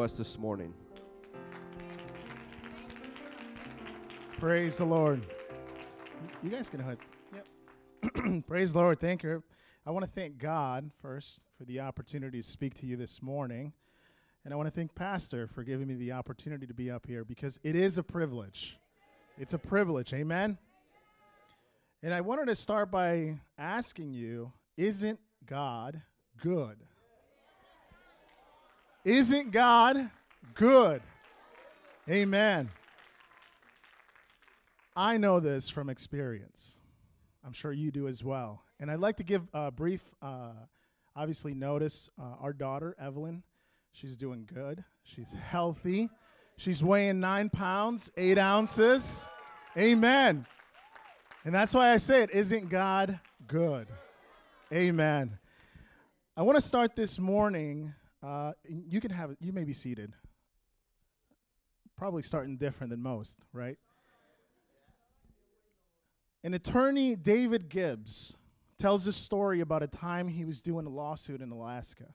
us this morning. Praise the Lord. You guys can hit. Yep. Praise the Lord. Thank you. I want to thank God first for the opportunity to speak to you this morning. And I want to thank Pastor for giving me the opportunity to be up here because it is a privilege. It's a privilege. Amen. And I wanted to start by asking you Isn't God good? Isn't God good? Amen. I know this from experience. I'm sure you do as well. And I'd like to give a brief, uh, obviously, notice uh, our daughter, Evelyn. She's doing good. She's healthy. She's weighing nine pounds, eight ounces. Amen. And that's why I say it isn't God good? Amen. I want to start this morning. Uh, you can have you may be seated. Probably starting different than most, right? An attorney, David Gibbs, tells a story about a time he was doing a lawsuit in Alaska.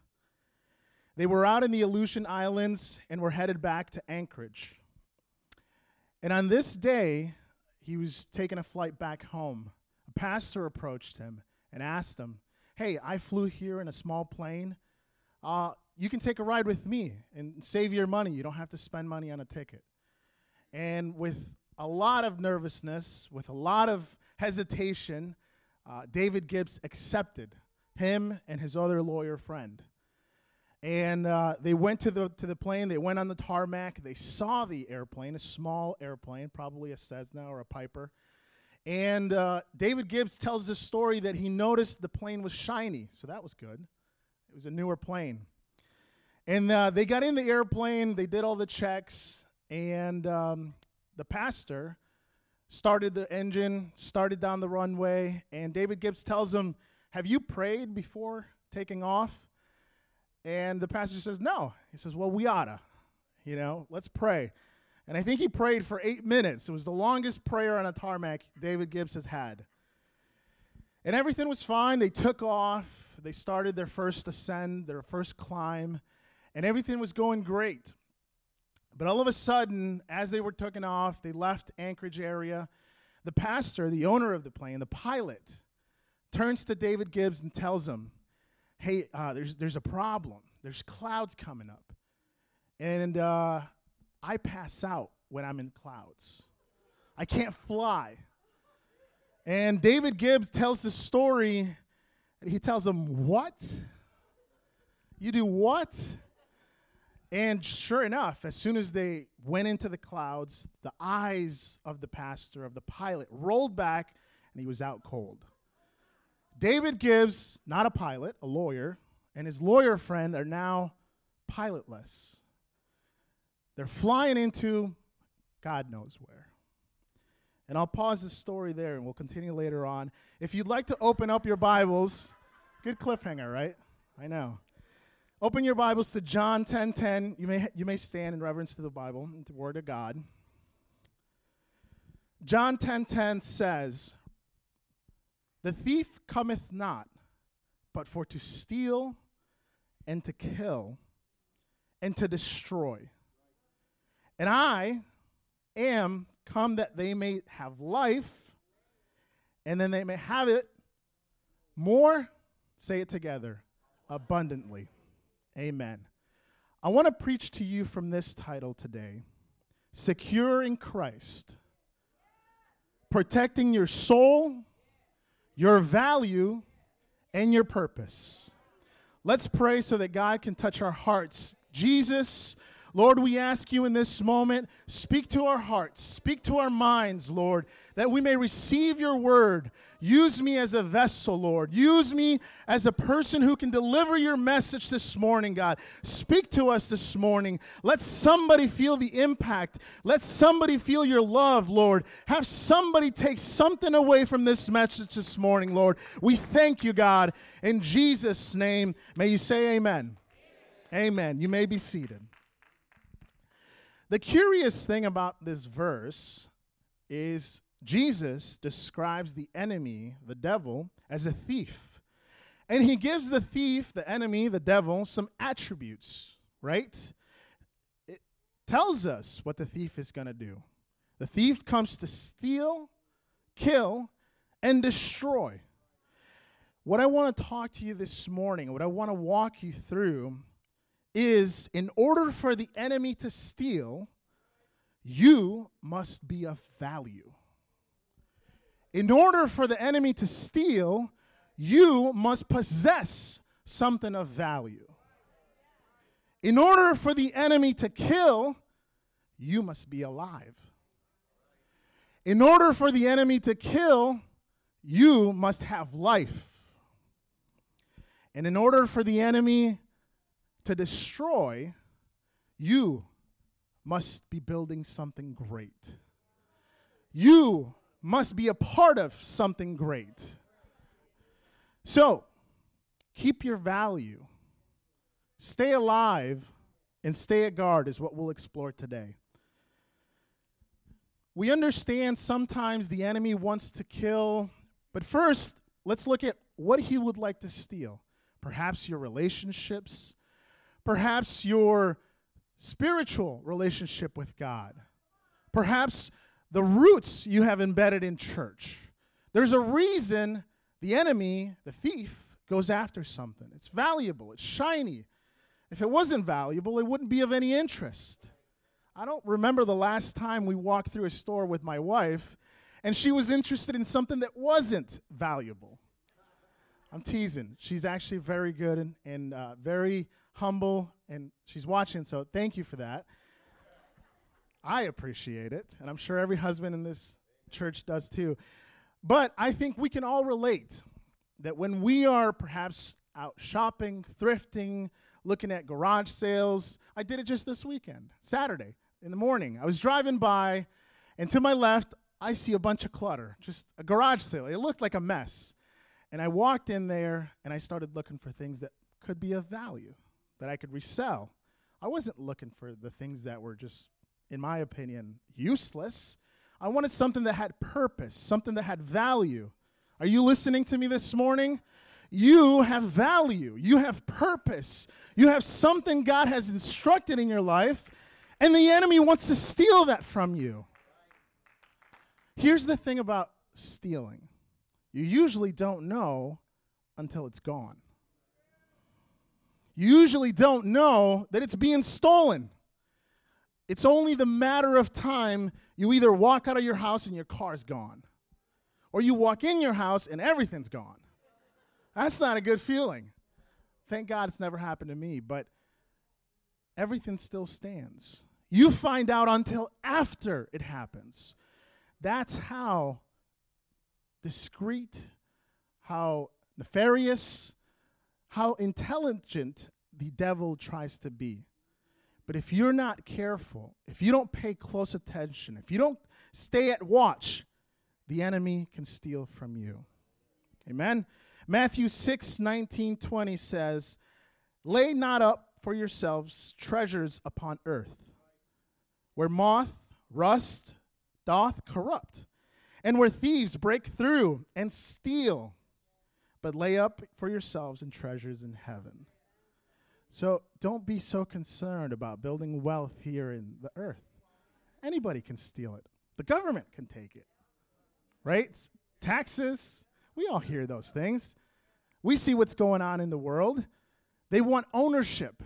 They were out in the Aleutian Islands and were headed back to Anchorage. And on this day, he was taking a flight back home. A pastor approached him and asked him, Hey, I flew here in a small plane. Uh, you can take a ride with me and save your money. You don't have to spend money on a ticket. And with a lot of nervousness, with a lot of hesitation, uh, David Gibbs accepted him and his other lawyer friend. And uh, they went to the, to the plane, they went on the tarmac, they saw the airplane, a small airplane, probably a Cessna or a Piper. And uh, David Gibbs tells this story that he noticed the plane was shiny, so that was good. It was a newer plane. And uh, they got in the airplane, they did all the checks, and um, the pastor started the engine, started down the runway, and David Gibbs tells him, Have you prayed before taking off? And the pastor says, No. He says, Well, we oughta. You know, let's pray. And I think he prayed for eight minutes. It was the longest prayer on a tarmac David Gibbs has had. And everything was fine. They took off. They started their first ascend, their first climb, and everything was going great. But all of a sudden, as they were taking off, they left Anchorage area. The pastor, the owner of the plane, the pilot, turns to David Gibbs and tells him, Hey, uh, there's, there's a problem. There's clouds coming up. And uh, I pass out when I'm in clouds. I can't fly. And David Gibbs tells the story. and He tells him, What? You do what? And sure enough, as soon as they went into the clouds, the eyes of the pastor, of the pilot, rolled back and he was out cold. David Gibbs, not a pilot, a lawyer, and his lawyer friend are now pilotless. They're flying into God knows where. And I'll pause the story there and we'll continue later on. If you'd like to open up your Bibles, good cliffhanger, right? I know. Open your Bibles to John 10:10. 10, 10. You may you may stand in reverence to the Bible the Word of God. John 10:10 10, 10 says, "The thief cometh not, but for to steal and to kill and to destroy. And I am come that they may have life, and then they may have it more, say it together, abundantly." Amen. I want to preach to you from this title today Secure in Christ, protecting your soul, your value, and your purpose. Let's pray so that God can touch our hearts. Jesus, Lord, we ask you in this moment, speak to our hearts, speak to our minds, Lord, that we may receive your word. Use me as a vessel, Lord. Use me as a person who can deliver your message this morning, God. Speak to us this morning. Let somebody feel the impact. Let somebody feel your love, Lord. Have somebody take something away from this message this morning, Lord. We thank you, God. In Jesus' name, may you say amen. Amen. amen. You may be seated. The curious thing about this verse is Jesus describes the enemy, the devil, as a thief. And he gives the thief, the enemy, the devil, some attributes, right? It tells us what the thief is going to do. The thief comes to steal, kill, and destroy. What I want to talk to you this morning, what I want to walk you through, is in order for the enemy to steal, you must be of value. In order for the enemy to steal, you must possess something of value. In order for the enemy to kill, you must be alive. In order for the enemy to kill, you must have life. And in order for the enemy to destroy, you must be building something great. You must be a part of something great. So, keep your value. Stay alive and stay at guard is what we'll explore today. We understand sometimes the enemy wants to kill, but first, let's look at what he would like to steal. Perhaps your relationships, perhaps your spiritual relationship with God, perhaps the roots you have embedded in church. There's a reason the enemy, the thief, goes after something. It's valuable, it's shiny. If it wasn't valuable, it wouldn't be of any interest. I don't remember the last time we walked through a store with my wife and she was interested in something that wasn't valuable. I'm teasing. She's actually very good and, and uh, very humble, and she's watching, so thank you for that. I appreciate it, and I'm sure every husband in this church does too. But I think we can all relate that when we are perhaps out shopping, thrifting, looking at garage sales, I did it just this weekend, Saturday in the morning. I was driving by, and to my left, I see a bunch of clutter, just a garage sale. It looked like a mess. And I walked in there and I started looking for things that could be of value, that I could resell. I wasn't looking for the things that were just, in my opinion, useless. I wanted something that had purpose, something that had value. Are you listening to me this morning? You have value, you have purpose, you have something God has instructed in your life, and the enemy wants to steal that from you. Here's the thing about stealing you usually don't know until it's gone. You usually don't know that it's being stolen. It's only the matter of time you either walk out of your house and your car's gone, or you walk in your house and everything's gone. That's not a good feeling. Thank God it's never happened to me, but everything still stands. You find out until after it happens. That's how discreet, how nefarious, how intelligent the devil tries to be. But if you're not careful, if you don't pay close attention, if you don't stay at watch, the enemy can steal from you. Amen. Matthew 6 19, 20 says, Lay not up for yourselves treasures upon earth, where moth, rust, doth corrupt, and where thieves break through and steal, but lay up for yourselves and treasures in heaven. So don't be so concerned about building wealth here in the earth. Anybody can steal it, the government can take it, right? Taxes, we all hear those things. We see what's going on in the world. They want ownership.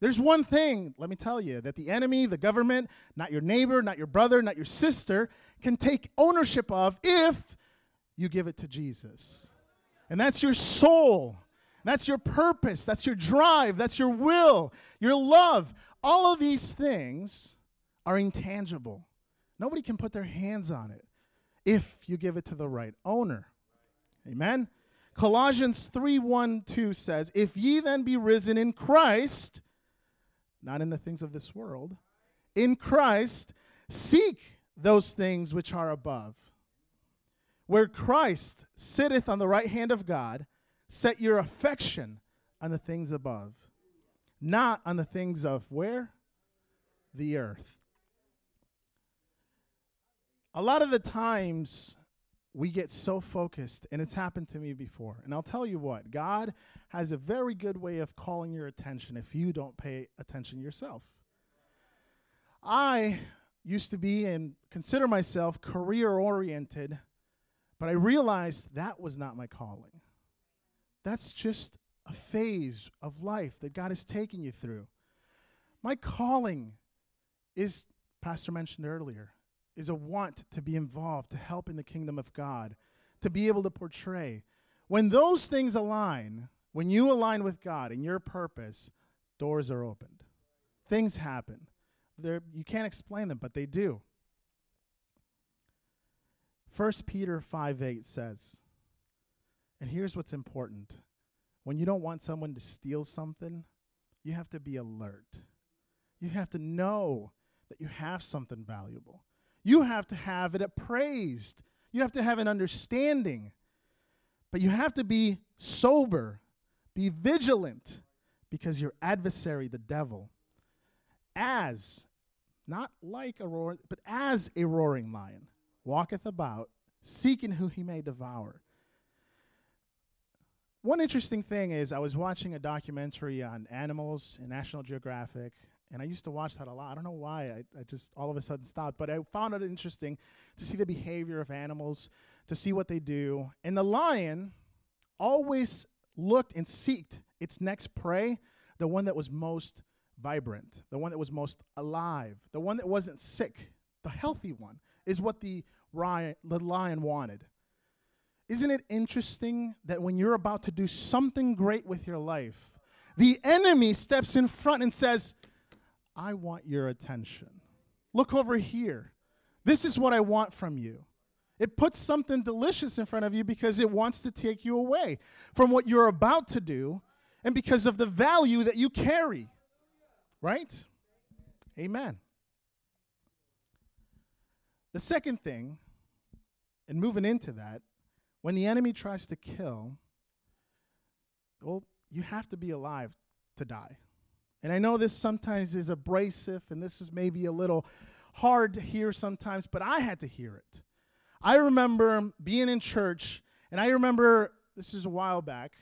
There's one thing, let me tell you, that the enemy, the government, not your neighbor, not your brother, not your sister, can take ownership of if you give it to Jesus. And that's your soul. That's your purpose. That's your drive. That's your will, your love. All of these things are intangible. Nobody can put their hands on it if you give it to the right owner. Amen. Colossians 3 1 2 says, If ye then be risen in Christ, not in the things of this world. In Christ, seek those things which are above. Where Christ sitteth on the right hand of God, set your affection on the things above, not on the things of where? The earth. A lot of the times, we get so focused, and it's happened to me before. And I'll tell you what, God has a very good way of calling your attention if you don't pay attention yourself. I used to be and consider myself career oriented, but I realized that was not my calling. That's just a phase of life that God is taking you through. My calling is, Pastor mentioned earlier, is a want to be involved, to help in the kingdom of God, to be able to portray. When those things align, when you align with God and your purpose, doors are opened. Things happen. They're, you can't explain them, but they do. 1 Peter 5 8 says, and here's what's important when you don't want someone to steal something, you have to be alert. You have to know that you have something valuable. You have to have it appraised. You have to have an understanding. But you have to be sober, be vigilant, because your adversary, the devil, as, not like a roar, but as a roaring lion, walketh about, seeking who he may devour. One interesting thing is, I was watching a documentary on animals in National Geographic, and I used to watch that a lot. I don't know why. I, I just all of a sudden stopped, but I found it interesting to see the behavior of animals, to see what they do. And the lion always looked and seeked its next prey, the one that was most vibrant, the one that was most alive, the one that wasn't sick, the healthy one, is what the, lion, the lion wanted. Isn't it interesting that when you're about to do something great with your life, the enemy steps in front and says, I want your attention. Look over here. This is what I want from you. It puts something delicious in front of you because it wants to take you away from what you're about to do and because of the value that you carry. Right? Amen. The second thing, and moving into that, when the enemy tries to kill, well, you have to be alive to die. And I know this sometimes is abrasive and this is maybe a little hard to hear sometimes, but I had to hear it. I remember being in church, and I remember this is a while back.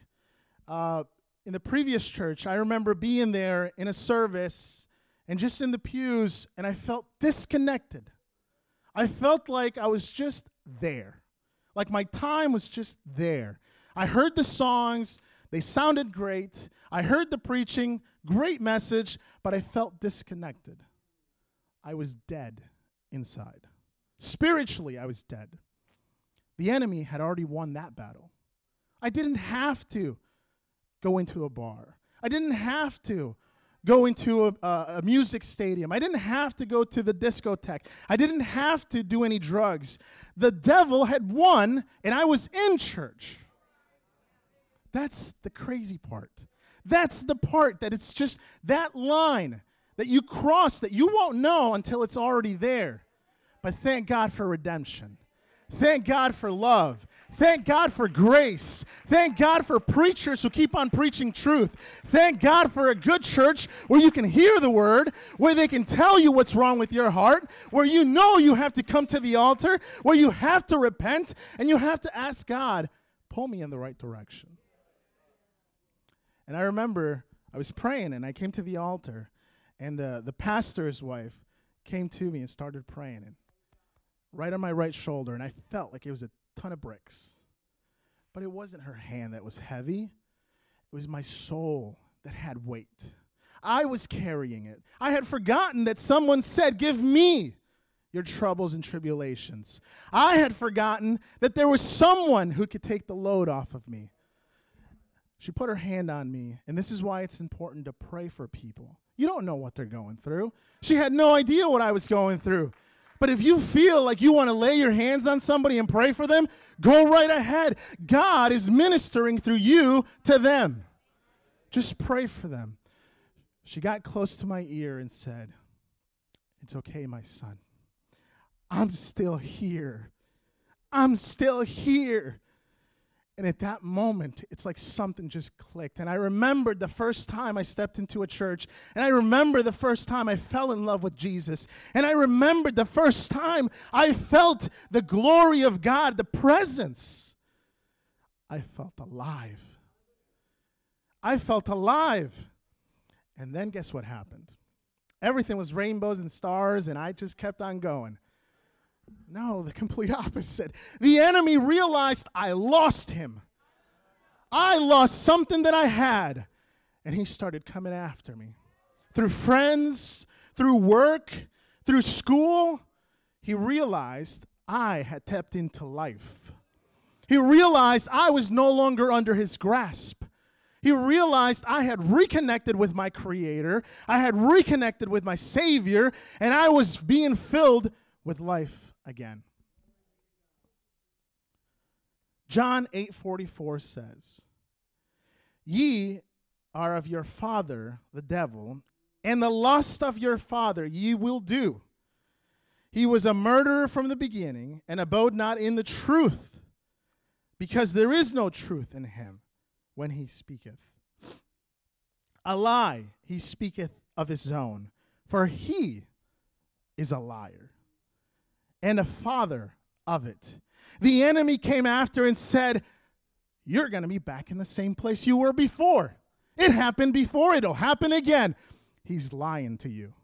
Uh, in the previous church, I remember being there in a service and just in the pews, and I felt disconnected. I felt like I was just there, like my time was just there. I heard the songs, they sounded great. I heard the preaching, great message, but I felt disconnected. I was dead inside. Spiritually, I was dead. The enemy had already won that battle. I didn't have to go into a bar. I didn't have to go into a, a, music stadium. I didn't have to go to the discotheque. I didn't have to do any drugs. The devil had won, and I was in church. That's the crazy part. That's the part that it's just that line that you cross that you won't know until it's already there. But thank God for redemption. Thank God for love. Thank God for grace. Thank God for preachers who keep on preaching truth. Thank God for a good church where you can hear the word, where they can tell you what's wrong with your heart, where you know you have to come to the altar, where you have to repent, and you have to ask God, pull me in the right direction. And I remember I was praying and I came to the altar, and the, the pastor's wife came to me and started praying. And right on my right shoulder, and I felt like it was a ton of bricks. But it wasn't her hand that was heavy, it was my soul that had weight. I was carrying it. I had forgotten that someone said, Give me your troubles and tribulations. I had forgotten that there was someone who could take the load off of me. She put her hand on me, and this is why it's important to pray for people. You don't know what they're going through. She had no idea what I was going through. But if you feel like you want to lay your hands on somebody and pray for them, go right ahead. God is ministering through you to them. Just pray for them. She got close to my ear and said, It's okay, my son. I'm still here. I'm still here. And at that moment, it's like something just clicked. And I remembered the first time I stepped into a church. And I remember the first time I fell in love with Jesus. And I remembered the first time I felt the glory of God, the presence. I felt alive. I felt alive. And then guess what happened? everything was rainbows and stars, and I just kept on going. No, the complete opposite. The enemy realized I lost him. I lost something that I had, and he started coming after me. Through friends, through work, through school, he realized I had tapped into life. He realized I was no longer under his grasp. He realized I had reconnected with my Creator, I had reconnected with my Savior, and I was being filled with life again. John 8:44 says, "Ye are of your father the devil, and the lust of your father ye will do. He was a murderer from the beginning and abode not in the truth, because there is no truth in him when he speaketh. A lie he speaketh of his own, for he is a liar and a father of it. The enemy came after and said, You're going to be back in the same place you were before. It happened before, it'll happen again. He's lying to you.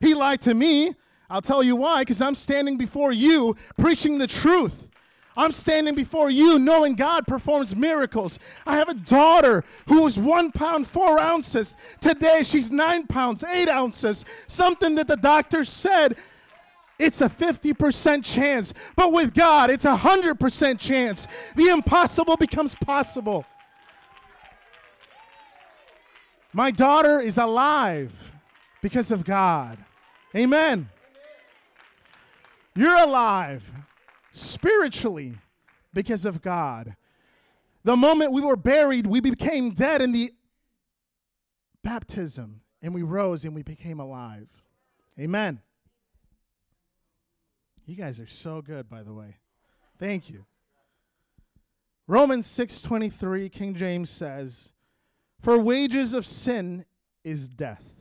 He lied to me. I'll tell you why, because I'm standing before you preaching the truth. I'm standing before you knowing God performs miracles. I have a daughter who is one pound, four ounces. Today she's nine pounds, eight ounces. Something that the doctor said it's a 50% chance. But with God, it's a 100% chance. The impossible becomes possible. My daughter is alive because of God. Amen. You're alive spiritually because of God. The moment we were buried, we became dead in the baptism, and we rose and we became alive. Amen. You guys are so good, by the way. Thank you. Romans 6:23 King James says, "For wages of sin is death,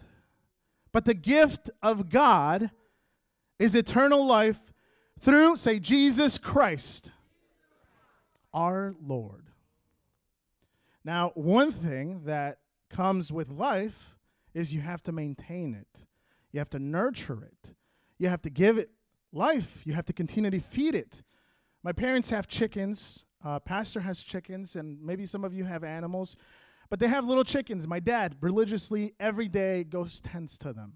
but the gift of God is eternal life through, say, Jesus Christ, our Lord. Now, one thing that comes with life is you have to maintain it, you have to nurture it, you have to give it life, you have to continually feed it. My parents have chickens, uh, Pastor has chickens, and maybe some of you have animals, but they have little chickens. My dad religiously every day goes tends to them.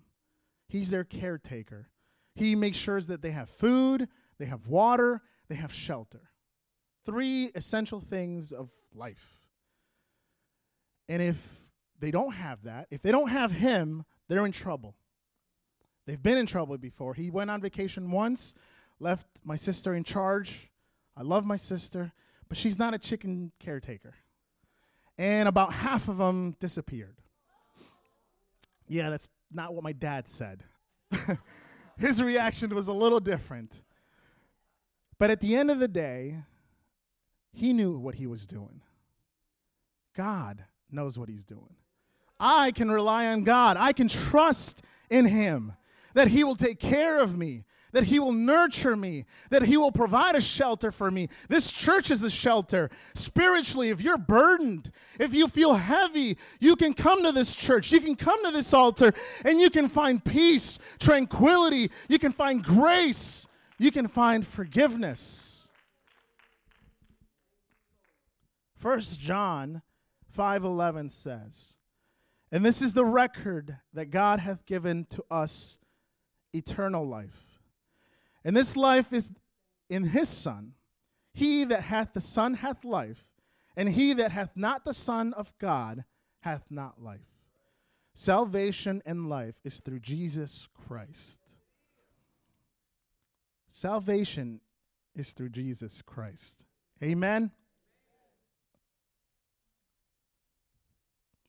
He's their caretaker. He makes sure that they have food, they have water, they have shelter. Three essential things of life. And if they don't have that, if they don't have him, they're in trouble. They've been in trouble before. He went on vacation once, left my sister in charge. I love my sister, but she's not a chicken caretaker. And about half of them disappeared. Yeah, that's not what my dad said. his reaction was a little different. But at the end of the day, he knew what he was doing. God knows what he's doing. I can rely on God. I can trust in him that he will take care of me, that He will nurture me, that He will provide a shelter for me. This church is a shelter. Spiritually, if you're burdened, if you feel heavy, you can come to this church, you can come to this altar, and you can find peace, tranquility, you can find grace, you can find forgiveness. First John 5:11 says, "And this is the record that God hath given to us eternal life, and this life is in his Son. He that hath the Son hath life, and he that hath not the Son of God hath not life. Salvation and life is through Jesus Christ. Salvation is through Jesus Christ. Amen.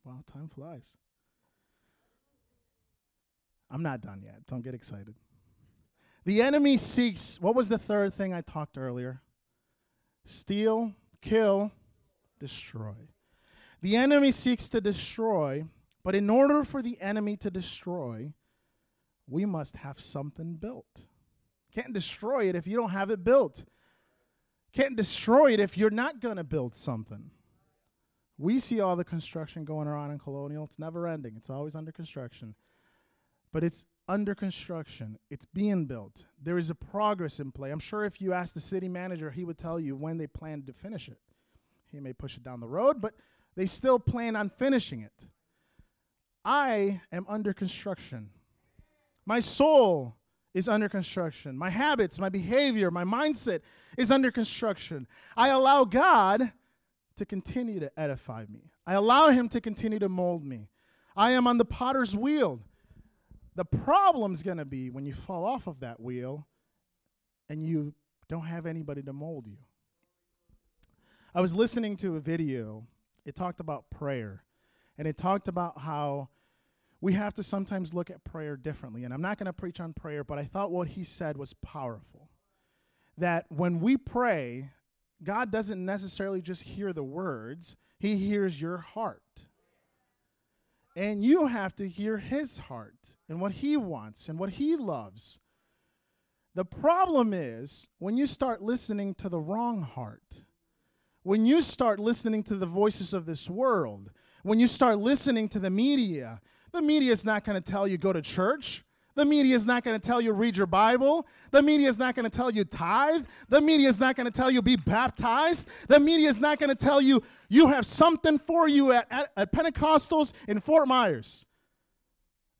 Wow, time flies. I'm not done yet. Don't get excited. The enemy seeks, what was the third thing I talked earlier? Steal, kill, destroy. The enemy seeks to destroy, but in order for the enemy to destroy, we must have something built. Can't destroy it if you don't have it built. Can't destroy it if you're not going to build something. We see all the construction going around in Colonial. It's never ending, it's always under construction. But it's under construction. It's being built. There is a progress in play. I'm sure if you ask the city manager, he would tell you when they plan to finish it. He may push it down the road, but they still plan on finishing it. I am under construction. My soul is under construction. My habits, my behavior, my mindset is under construction. I allow God to continue to edify me. I allow Him to continue to mold me. I am on the potter's wheel. The problem's going to be when you fall off of that wheel and you don't have anybody to mold you. I was listening to a video, it talked about prayer, and it talked about how we have to sometimes look at prayer differently. And I'm not going to preach on prayer, but I thought what he said was powerful. That when we pray, God doesn't necessarily just hear the words, He hears your heart. And you have to hear His heart and what He wants and what He loves. The problem is when you start listening to the wrong heart, when you start listening to the voices of this world, when you start listening to the media, the media is not going to tell you go to church. The media is not going to tell you read your Bible. The media is not going to tell you tithe. The media is not going to tell you be baptized. The media is not going to tell you you have something for you at, at, at Pentecostals in Fort Myers.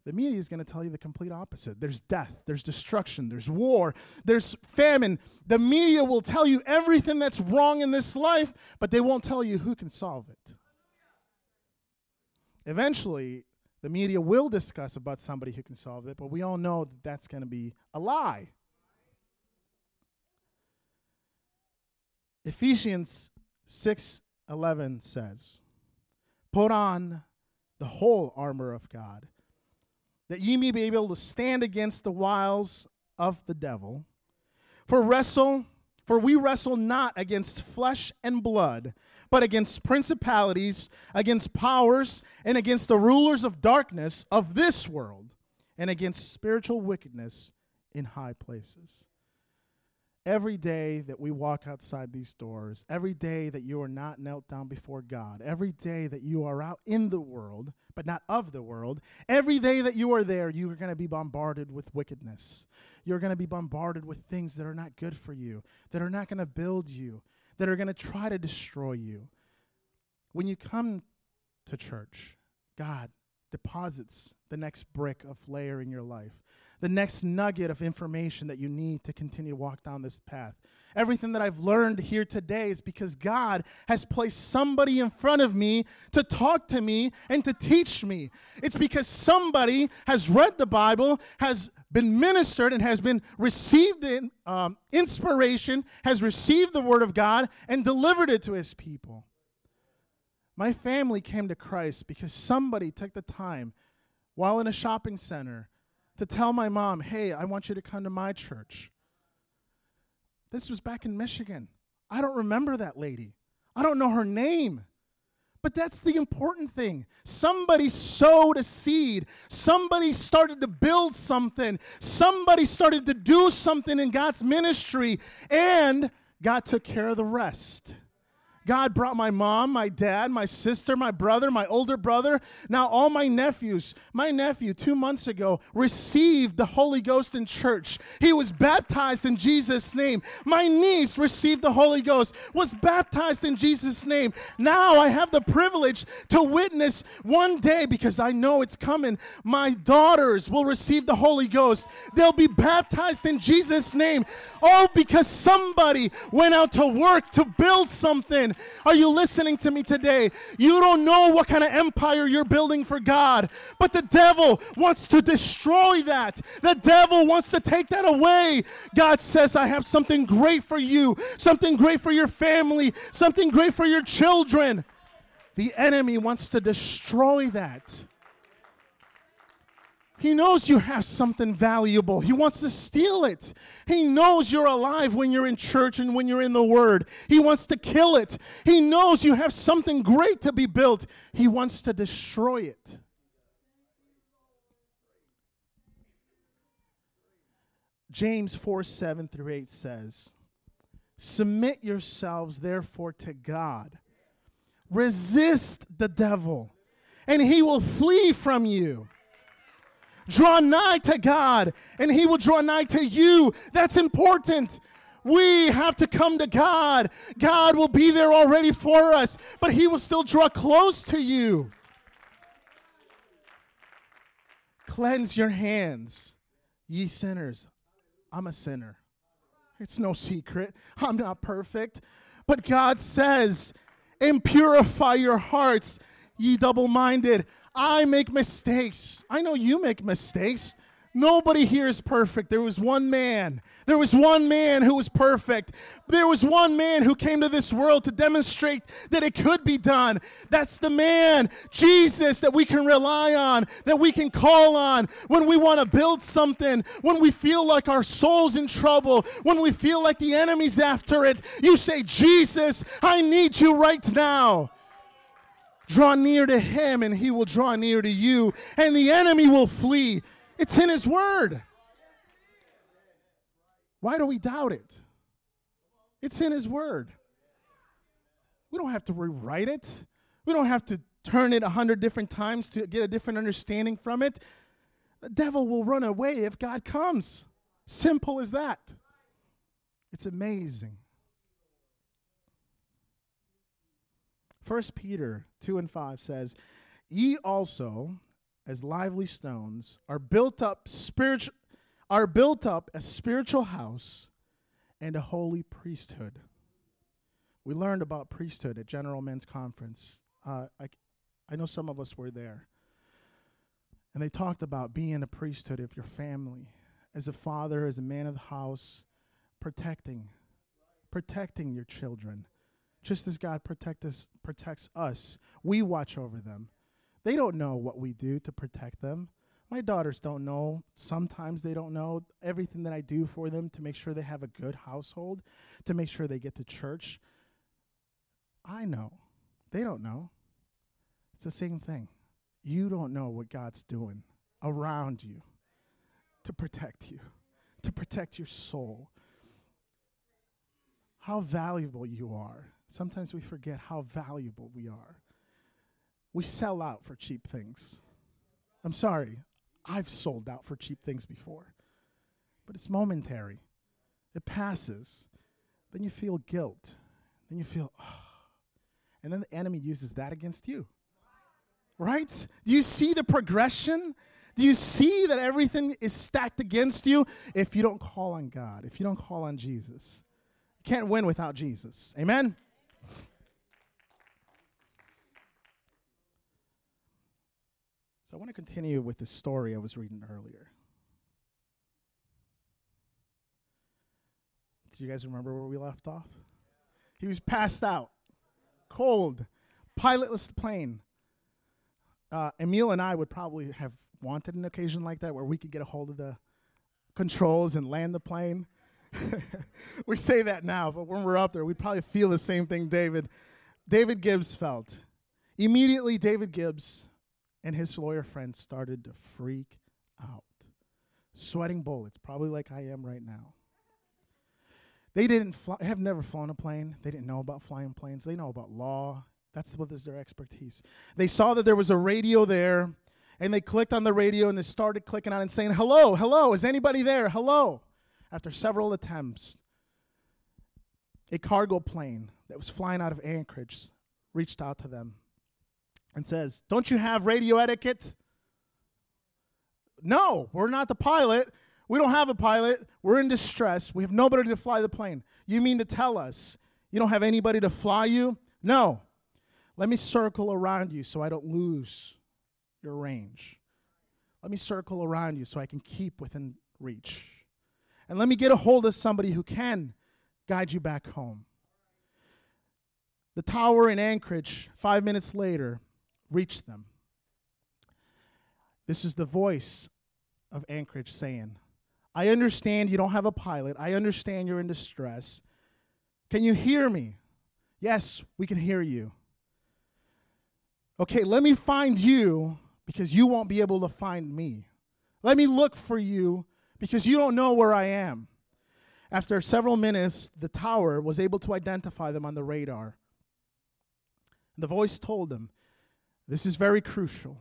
The media is going to tell you the complete opposite. There's death, there's destruction, there's war, there's famine. The media will tell you everything that's wrong in this life, but they won't tell you who can solve it. Eventually, the media will discuss about somebody who can solve it, but we all know that that's going to be a lie. Ephesians 6:11 says, "Put on the whole armor of God, that ye may be able to stand against the wiles of the devil. For wrestle, for we wrestle not against flesh and blood, but against principalities, against powers, and against the rulers of darkness of this world, and against spiritual wickedness in high places. Every day that we walk outside these doors, every day that you are not knelt down before God, every day that you are out in the world, but not of the world, every day that you are there, you are going to be bombarded with wickedness. You're going to be bombarded with things that are not good for you, that are not going to build you, that are going to try to destroy you. When you come to church, God deposits the next brick of layer in your life, the next nugget of information that you need to continue to walk down this path. Everything that I've learned here today is because God has placed somebody in front of me to talk to me and to teach me. It's because somebody has read the Bible, has been ministered, and has been received in, um, inspiration, has received the Word of God, and delivered it to His people. My family came to Christ because somebody took the time while in a shopping center to tell my mom, hey, I want you to come to my church. This was back in Michigan. I don't remember that lady. I don't know her name. But that's the important thing. Somebody sowed a seed. Somebody started to build something. Somebody started to do something in God's ministry, and God took care of the rest. God brought my mom, my dad, my sister, my brother, my older brother, now all my nephews. My nephew, two months ago, received the Holy Ghost in church. He was baptized in Jesus' name. My niece received the Holy Ghost, was baptized in Jesus' name. Now I have the privilege to witness one day because I know it's coming. My daughters will receive the Holy Ghost. They'll be baptized in Jesus' name. All because somebody went out to work to build something. Are you listening to me today? You don't know what kind of empire you're building for God, but the devil wants to destroy that. The devil wants to take that away. God says, I have something great for you, something great for your family, something great for your children. The enemy wants to destroy that. He knows you have something valuable. He wants to steal it. He knows you're alive when you're in church and when you're in the Word. He wants to kill it. He knows you have something great to be built. He wants to destroy it. James 4 7 through 8 says, Submit yourselves therefore to God, resist the devil, and he will flee from you. Draw nigh to God, and He will draw nigh to you. That's important. We have to come to God. God will be there already for us, but He will still draw close to you. Cleanse your hands, ye sinners. I'm a sinner. It's no secret. I'm not perfect. But God says, and purify your hearts, ye double minded. I make mistakes. I know you make mistakes. Nobody here is perfect. There was one man. There was one man who was perfect. There was one man who came to this world to demonstrate that it could be done. That's the man, Jesus, that we can rely on, that we can call on when we want to build something, when we feel like our soul's in trouble, when we feel like the enemy's after it. You say, Jesus, I need you right now. Draw near to him, and he will draw near to you, and the enemy will flee. It's in His Word. Why do we doubt it? It's in His Word. We don't have to rewrite it, we don't have to turn it a hundred different times to get a different understanding from it. The devil will run away if God comes. Simple as that. It's amazing. First Peter 2 and 5 says, Ye also, as lively stones are built up spiritual are built up a spiritual house and a holy priesthood. We learned about priesthood at General Men's Conference. Uh, I, I know some of us were there. And they talked about being a priesthood of your family, as a father, as a man of the house, protecting, protecting your children. Just as God protect us, protects us, we watch over them. They don't know what we do to protect them. My daughters don't know. Sometimes they don't know everything that I do for them to make sure they have a good household, to make sure they get to church. I know. They don't know. It's the same thing. You don't know what God's doing around you to protect you, to protect your soul. How valuable you are. Sometimes we forget how valuable we are we sell out for cheap things. I'm sorry, I've sold out for cheap things before, but it's momentary. It passes. Then you feel guilt. Then you feel, oh. and then the enemy uses that against you. Right? Do you see the progression? Do you see that everything is stacked against you if you don't call on God, if you don't call on Jesus? You can't win without Jesus. Amen? I want to continue with the story I was reading earlier. Do you guys remember where we left off? He was passed out, cold, pilotless plane. Uh, Emil and I would probably have wanted an occasion like that where we could get a hold of the controls and land the plane. we say that now, but when we're up there, we'd probably feel the same thing David David Gibbs felt. Immediately, David Gibbs and his lawyer friend started to freak out, sweating bullets, probably like I am right now. They didn't fly, have never flown a plane. They didn't know about flying planes. They know about law. That's what is their expertise. They saw that there was a radio there, and they clicked on the radio and they started clicking on and saying, "Hello, hello, is anybody there? Hello." After several attempts, a cargo plane that was flying out of Anchorage reached out to them and says, Don't you have radio etiquette? No, we're not the pilot. We don't have a pilot. We're in distress. We have nobody to fly the plane. You mean to tell us you don't have anybody to fly you? No. Let me circle around you so I don't lose your range. Let me circle around you so I can keep within reach. And let me get a hold of somebody who can guide you back home. The tower in Anchorage, five minutes later, reach them. This is the voice of Anchorage saying, I understand you don't have a pilot. I understand you're in distress. Can you hear me? Yes, we can hear you. Okay, let me find you because you won't be able to find me. Let me look for you because you don't know where I am. After several minutes, the tower was able to identify them on the radar. The voice told them, this is very crucial.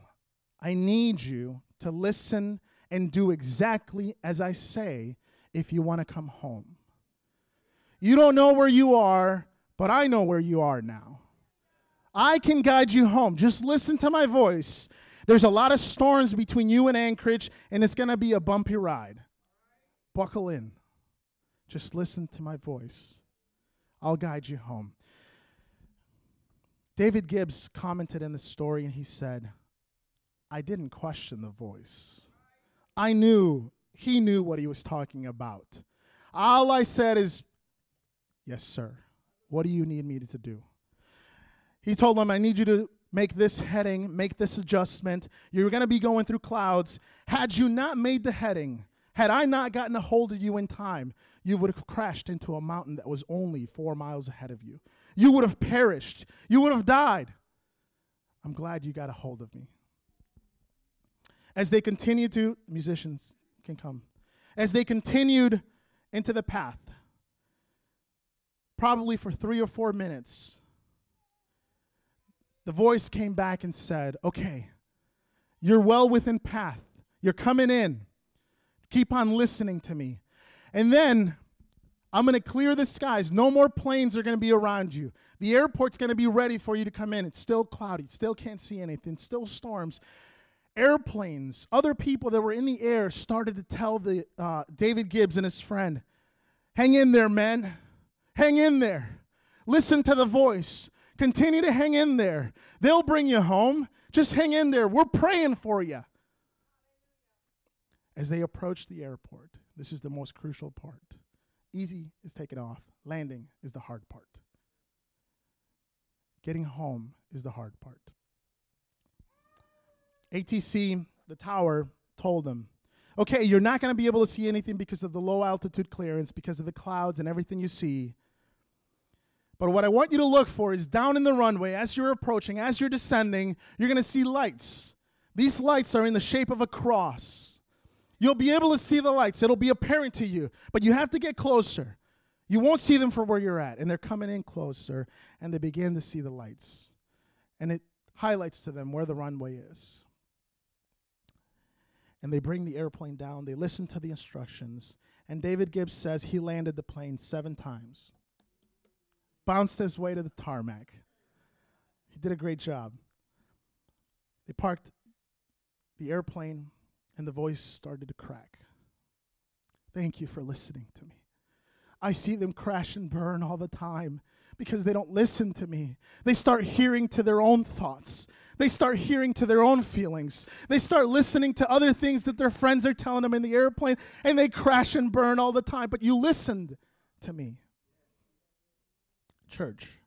I need you to listen and do exactly as I say if you want to come home. You don't know where you are, but I know where you are now. I can guide you home. Just listen to my voice. There's a lot of storms between you and Anchorage, and it's going to be a bumpy ride. Buckle in. Just listen to my voice. I'll guide you home. David Gibbs commented in the story and he said, I didn't question the voice. I knew, he knew what he was talking about. All I said is, Yes, sir. What do you need me to do? He told them, I need you to make this heading, make this adjustment. You're going to be going through clouds. Had you not made the heading, had I not gotten a hold of you in time, you would have crashed into a mountain that was only four miles ahead of you. You would have perished. You would have died. I'm glad you got a hold of me. As they continued to, musicians can come. As they continued into the path, probably for three or four minutes, the voice came back and said, Okay, you're well within path. You're coming in. Keep on listening to me. And then I'm going to clear the skies. No more planes are going to be around you. The airport's going to be ready for you to come in. It's still cloudy. Still can't see anything. Still storms. Airplanes, other people that were in the air started to tell the uh, David Gibbs and his friend, "Hang in there, man. Hang in there. Listen to the voice. Continue to hang in there. They'll bring you home. Just hang in there. We're praying for you." As they approached the airport, this is the most crucial part. Easy is taking off, landing is the hard part. Getting home is the hard part. ATC, the tower, told them, okay, you're not going to be able to see anything because of the low altitude clearance, because of the clouds and everything you see. But what I want you to look for is down in the runway, as you're approaching, as you're descending, you're going to see lights. These lights are in the shape of a cross. You'll be able to see the lights, it'll be apparent to you, but you have to get closer. You won't see them from where you're at. And they're coming in closer, and they begin to see the lights. And it highlights to them where the runway is. And they bring the airplane down, they listen to the instructions, and David Gibbs says he landed the plane seven times, bounced his way to the tarmac. He did a great job. They parked the airplane and the voice started to crack. Thank you for listening to me. I see them crash and burn all the time because they don't listen to me. They start hearing to their own thoughts. They start hearing to their own feelings. They start listening to other things that their friends are telling them in the airplane, and they crash and burn all the time. But you listened to me. Church,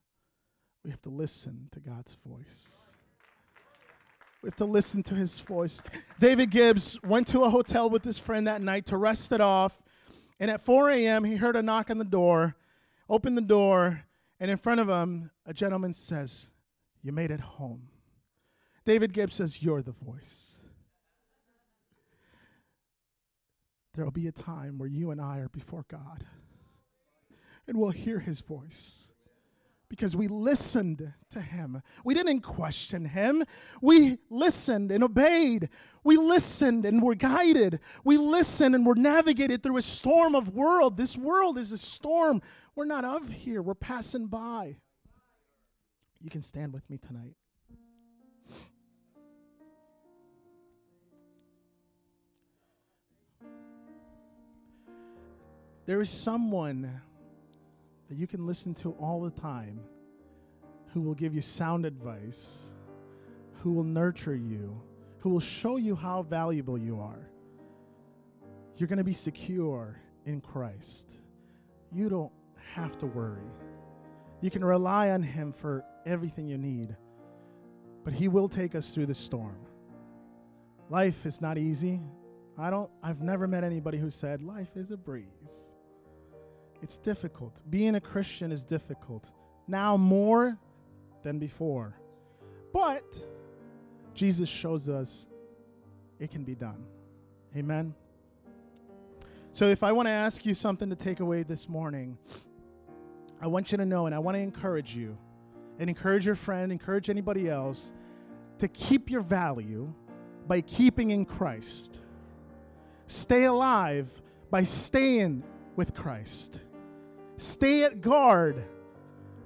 we have to listen to God's voice. We have to listen to his voice. David Gibbs went to a hotel with his friend that night to rest it off. And at 4 a.m., he heard a knock on the door, opened the door, and in front of him, a gentleman says, You made it home. David Gibbs says, You're the voice. There will be a time where you and I are before God, and we'll hear his voice because we listened to him. We didn't question him. We listened and obeyed. We listened and were guided. We listened and were navigated through a storm of world. This world is a storm. We're not of here. We're passing by. You can stand with me tonight. There is someone that you can listen to all the time, who will give you sound advice, who will nurture you, who will show you how valuable you are. You're going to be secure in Christ. You don't have to worry. You can rely on Him for everything you need, but He will take us through the storm. Life is not easy. I don't I've never met anybody who said life is a breeze. It's difficult. Being a Christian is difficult. Now more than before. But Jesus shows us it can be done. Amen. So, if I want to ask you something to take away this morning, I want you to know and I want to encourage you and encourage your friend, encourage anybody else to keep your value by keeping in Christ. Stay alive by staying with Christ. Stay at guard.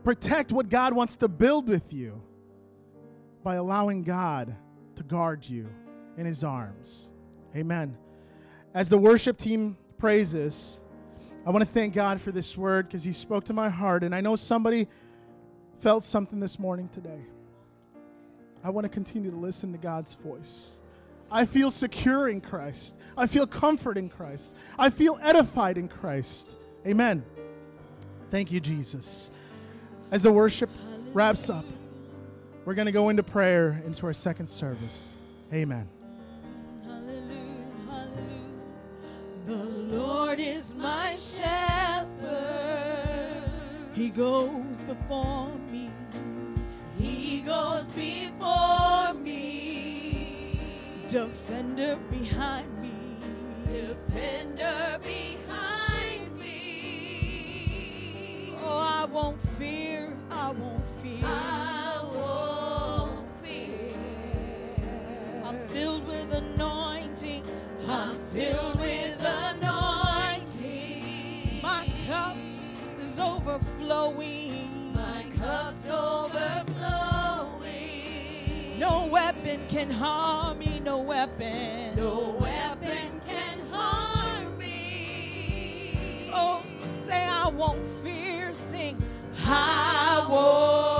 Protect what God wants to build with you by allowing God to guard you in his arms. Amen. As the worship team praises, I want to thank God for this word because he spoke to my heart. And I know somebody felt something this morning today. I want to continue to listen to God's voice. I feel secure in Christ. I feel comfort in Christ. I feel edified in Christ. Amen. Thank you, Jesus. As the worship wraps up, we're going to go into prayer into our second service. Amen. Hallelujah, hallelujah. The Lord is my shepherd. He goes before me. He goes before me. Defender behind me. Defender behind me I won't fear. I won't fear. I won't fear. I'm filled with anointing. I'm filled with anointing. My cup is overflowing. My cup's overflowing. No weapon can harm me. No weapon. No weapon can harm me. Oh, say I won't I walk.